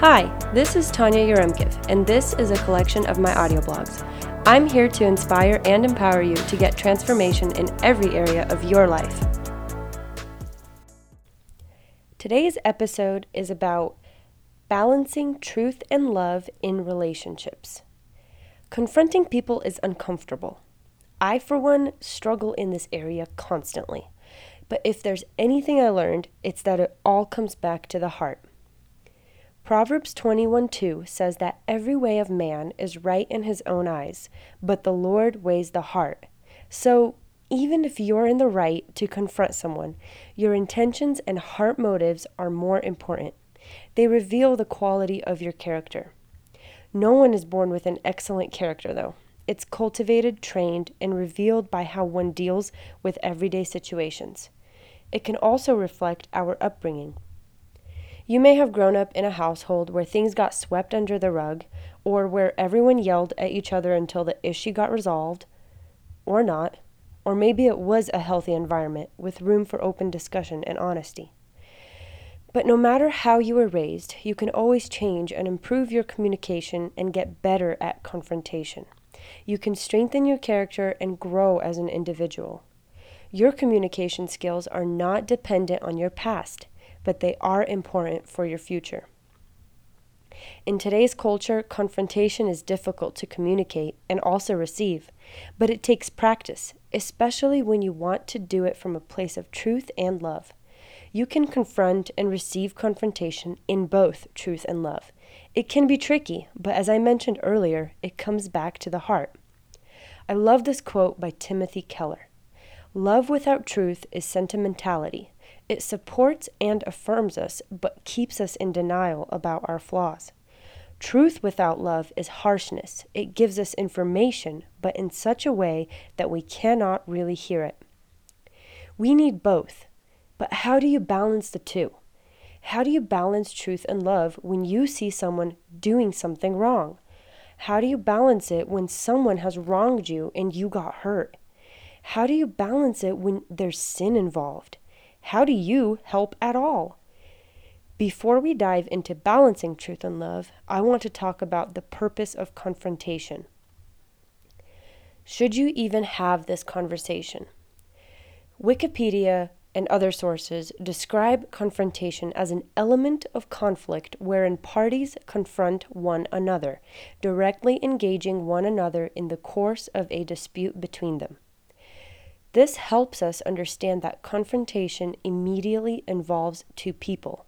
Hi, this is Tanya Yaremkiv, and this is a collection of my audio blogs. I'm here to inspire and empower you to get transformation in every area of your life. Today's episode is about balancing truth and love in relationships. Confronting people is uncomfortable. I, for one, struggle in this area constantly. But if there's anything I learned, it's that it all comes back to the heart. Proverbs 21 2 says that every way of man is right in his own eyes, but the Lord weighs the heart. So, even if you're in the right to confront someone, your intentions and heart motives are more important. They reveal the quality of your character. No one is born with an excellent character, though. It's cultivated, trained, and revealed by how one deals with everyday situations. It can also reflect our upbringing. You may have grown up in a household where things got swept under the rug, or where everyone yelled at each other until the issue got resolved, or not. Or maybe it was a healthy environment with room for open discussion and honesty. But no matter how you were raised, you can always change and improve your communication and get better at confrontation. You can strengthen your character and grow as an individual. Your communication skills are not dependent on your past, but they are important for your future. In today's culture, confrontation is difficult to communicate and also receive, but it takes practice, especially when you want to do it from a place of truth and love. You can confront and receive confrontation in both truth and love. It can be tricky, but as I mentioned earlier, it comes back to the heart. I love this quote by Timothy Keller. Love without truth is sentimentality. It supports and affirms us, but keeps us in denial about our flaws. Truth without love is harshness. It gives us information, but in such a way that we cannot really hear it. We need both, but how do you balance the two? How do you balance truth and love when you see someone doing something wrong? How do you balance it when someone has wronged you and you got hurt? How do you balance it when there's sin involved? How do you help at all? Before we dive into balancing truth and love, I want to talk about the purpose of confrontation. Should you even have this conversation? Wikipedia and other sources describe confrontation as an element of conflict wherein parties confront one another, directly engaging one another in the course of a dispute between them. This helps us understand that confrontation immediately involves two people.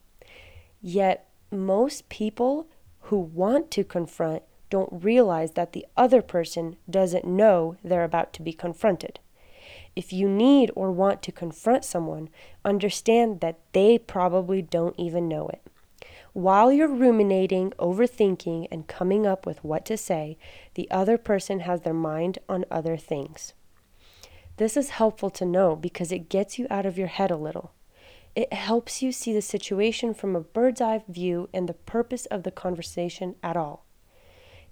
Yet, most people who want to confront don't realize that the other person doesn't know they're about to be confronted. If you need or want to confront someone, understand that they probably don't even know it. While you're ruminating, overthinking, and coming up with what to say, the other person has their mind on other things. This is helpful to know because it gets you out of your head a little. It helps you see the situation from a bird's eye view and the purpose of the conversation at all.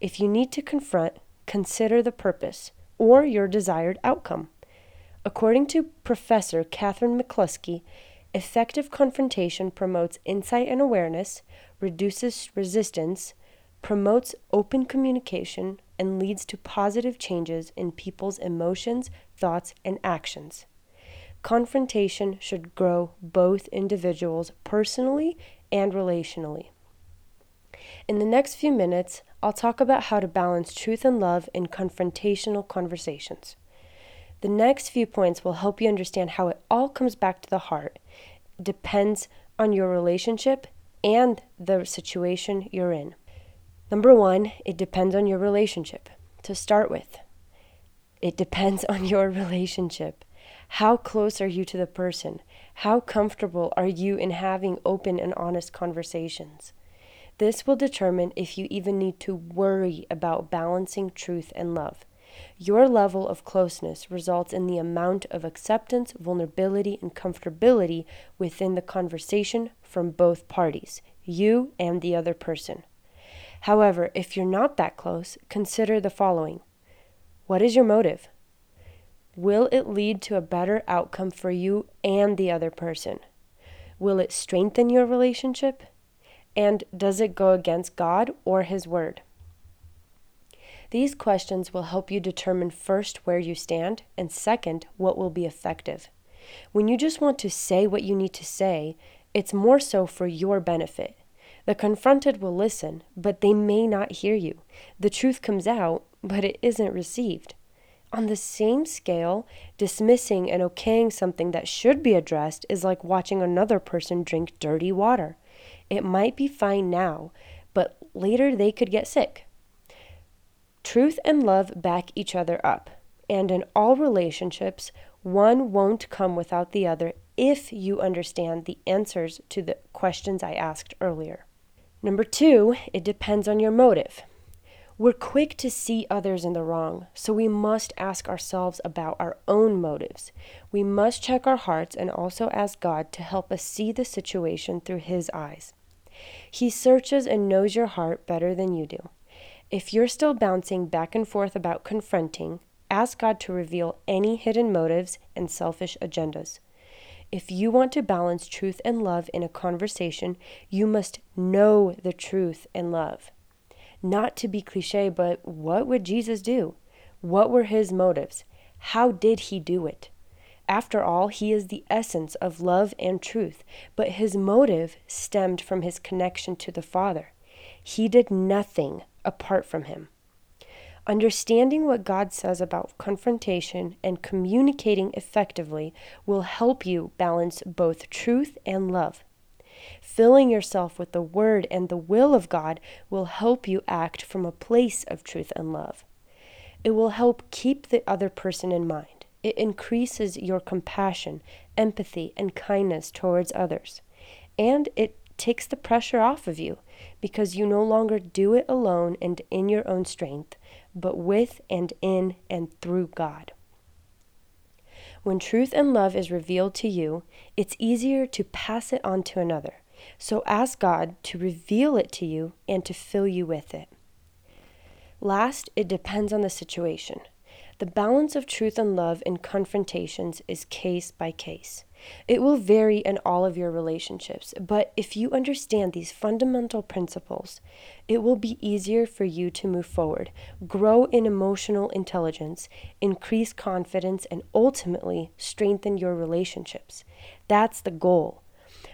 If you need to confront, consider the purpose or your desired outcome. According to Professor Catherine McCluskey, effective confrontation promotes insight and awareness, reduces resistance, promotes open communication, and leads to positive changes in people's emotions, thoughts, and actions. Confrontation should grow both individuals personally and relationally. In the next few minutes, I'll talk about how to balance truth and love in confrontational conversations. The next few points will help you understand how it all comes back to the heart. Depends on your relationship and the situation you're in. Number one, it depends on your relationship to start with. It depends on your relationship. How close are you to the person? How comfortable are you in having open and honest conversations? This will determine if you even need to worry about balancing truth and love. Your level of closeness results in the amount of acceptance, vulnerability, and comfortability within the conversation from both parties, you and the other person. However, if you're not that close, consider the following What is your motive? Will it lead to a better outcome for you and the other person? Will it strengthen your relationship? And does it go against God or His Word? These questions will help you determine first where you stand, and second, what will be effective. When you just want to say what you need to say, it's more so for your benefit. The confronted will listen, but they may not hear you. The truth comes out, but it isn't received. On the same scale, dismissing and okaying something that should be addressed is like watching another person drink dirty water. It might be fine now, but later they could get sick. Truth and love back each other up. And in all relationships, one won't come without the other if you understand the answers to the questions I asked earlier. Number two, it depends on your motive. We're quick to see others in the wrong, so we must ask ourselves about our own motives. We must check our hearts and also ask God to help us see the situation through His eyes. He searches and knows your heart better than you do. If you're still bouncing back and forth about confronting, ask God to reveal any hidden motives and selfish agendas. If you want to balance truth and love in a conversation, you must know the truth and love. Not to be cliche, but what would Jesus do? What were his motives? How did he do it? After all, he is the essence of love and truth, but his motive stemmed from his connection to the Father. He did nothing apart from him. Understanding what God says about confrontation and communicating effectively will help you balance both truth and love. Filling yourself with the Word and the will of God will help you act from a place of truth and love. It will help keep the other person in mind. It increases your compassion, empathy, and kindness towards others. And it takes the pressure off of you because you no longer do it alone and in your own strength, but with and in and through God. When truth and love is revealed to you, it's easier to pass it on to another. So ask God to reveal it to you and to fill you with it. Last, it depends on the situation. The balance of truth and love in confrontations is case by case. It will vary in all of your relationships, but if you understand these fundamental principles, it will be easier for you to move forward, grow in emotional intelligence, increase confidence, and ultimately strengthen your relationships. That's the goal.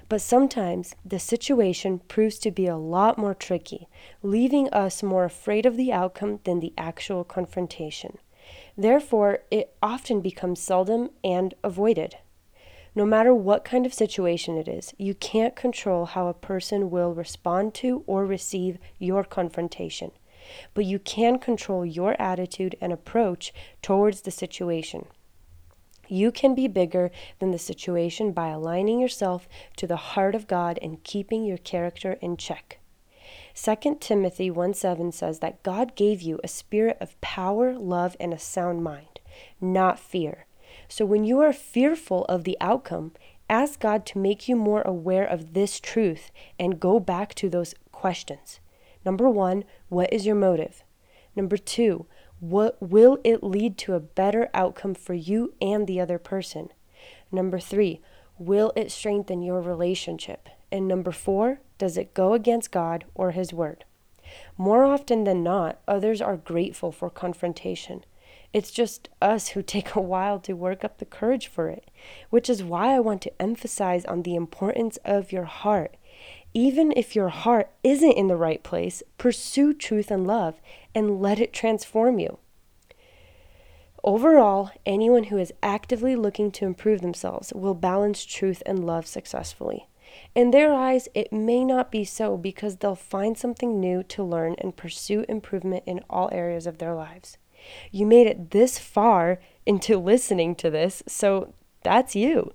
But sometimes the situation proves to be a lot more tricky, leaving us more afraid of the outcome than the actual confrontation. Therefore, it often becomes seldom and avoided. No matter what kind of situation it is, you can't control how a person will respond to or receive your confrontation, but you can control your attitude and approach towards the situation. You can be bigger than the situation by aligning yourself to the heart of God and keeping your character in check. 2 Timothy 1 7 says that God gave you a spirit of power, love, and a sound mind, not fear. So when you are fearful of the outcome, ask God to make you more aware of this truth and go back to those questions. Number one, what is your motive? Number two, what will it lead to a better outcome for you and the other person? Number three, will it strengthen your relationship? And number four, does it go against God or His Word? More often than not, others are grateful for confrontation. It's just us who take a while to work up the courage for it, which is why I want to emphasize on the importance of your heart. Even if your heart isn't in the right place, pursue truth and love and let it transform you. Overall, anyone who is actively looking to improve themselves will balance truth and love successfully. In their eyes, it may not be so because they'll find something new to learn and pursue improvement in all areas of their lives. You made it this far into listening to this, so that's you.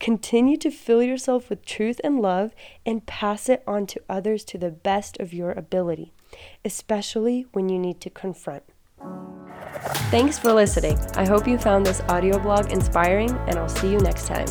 Continue to fill yourself with truth and love and pass it on to others to the best of your ability, especially when you need to confront. Thanks for listening. I hope you found this audio blog inspiring, and I'll see you next time.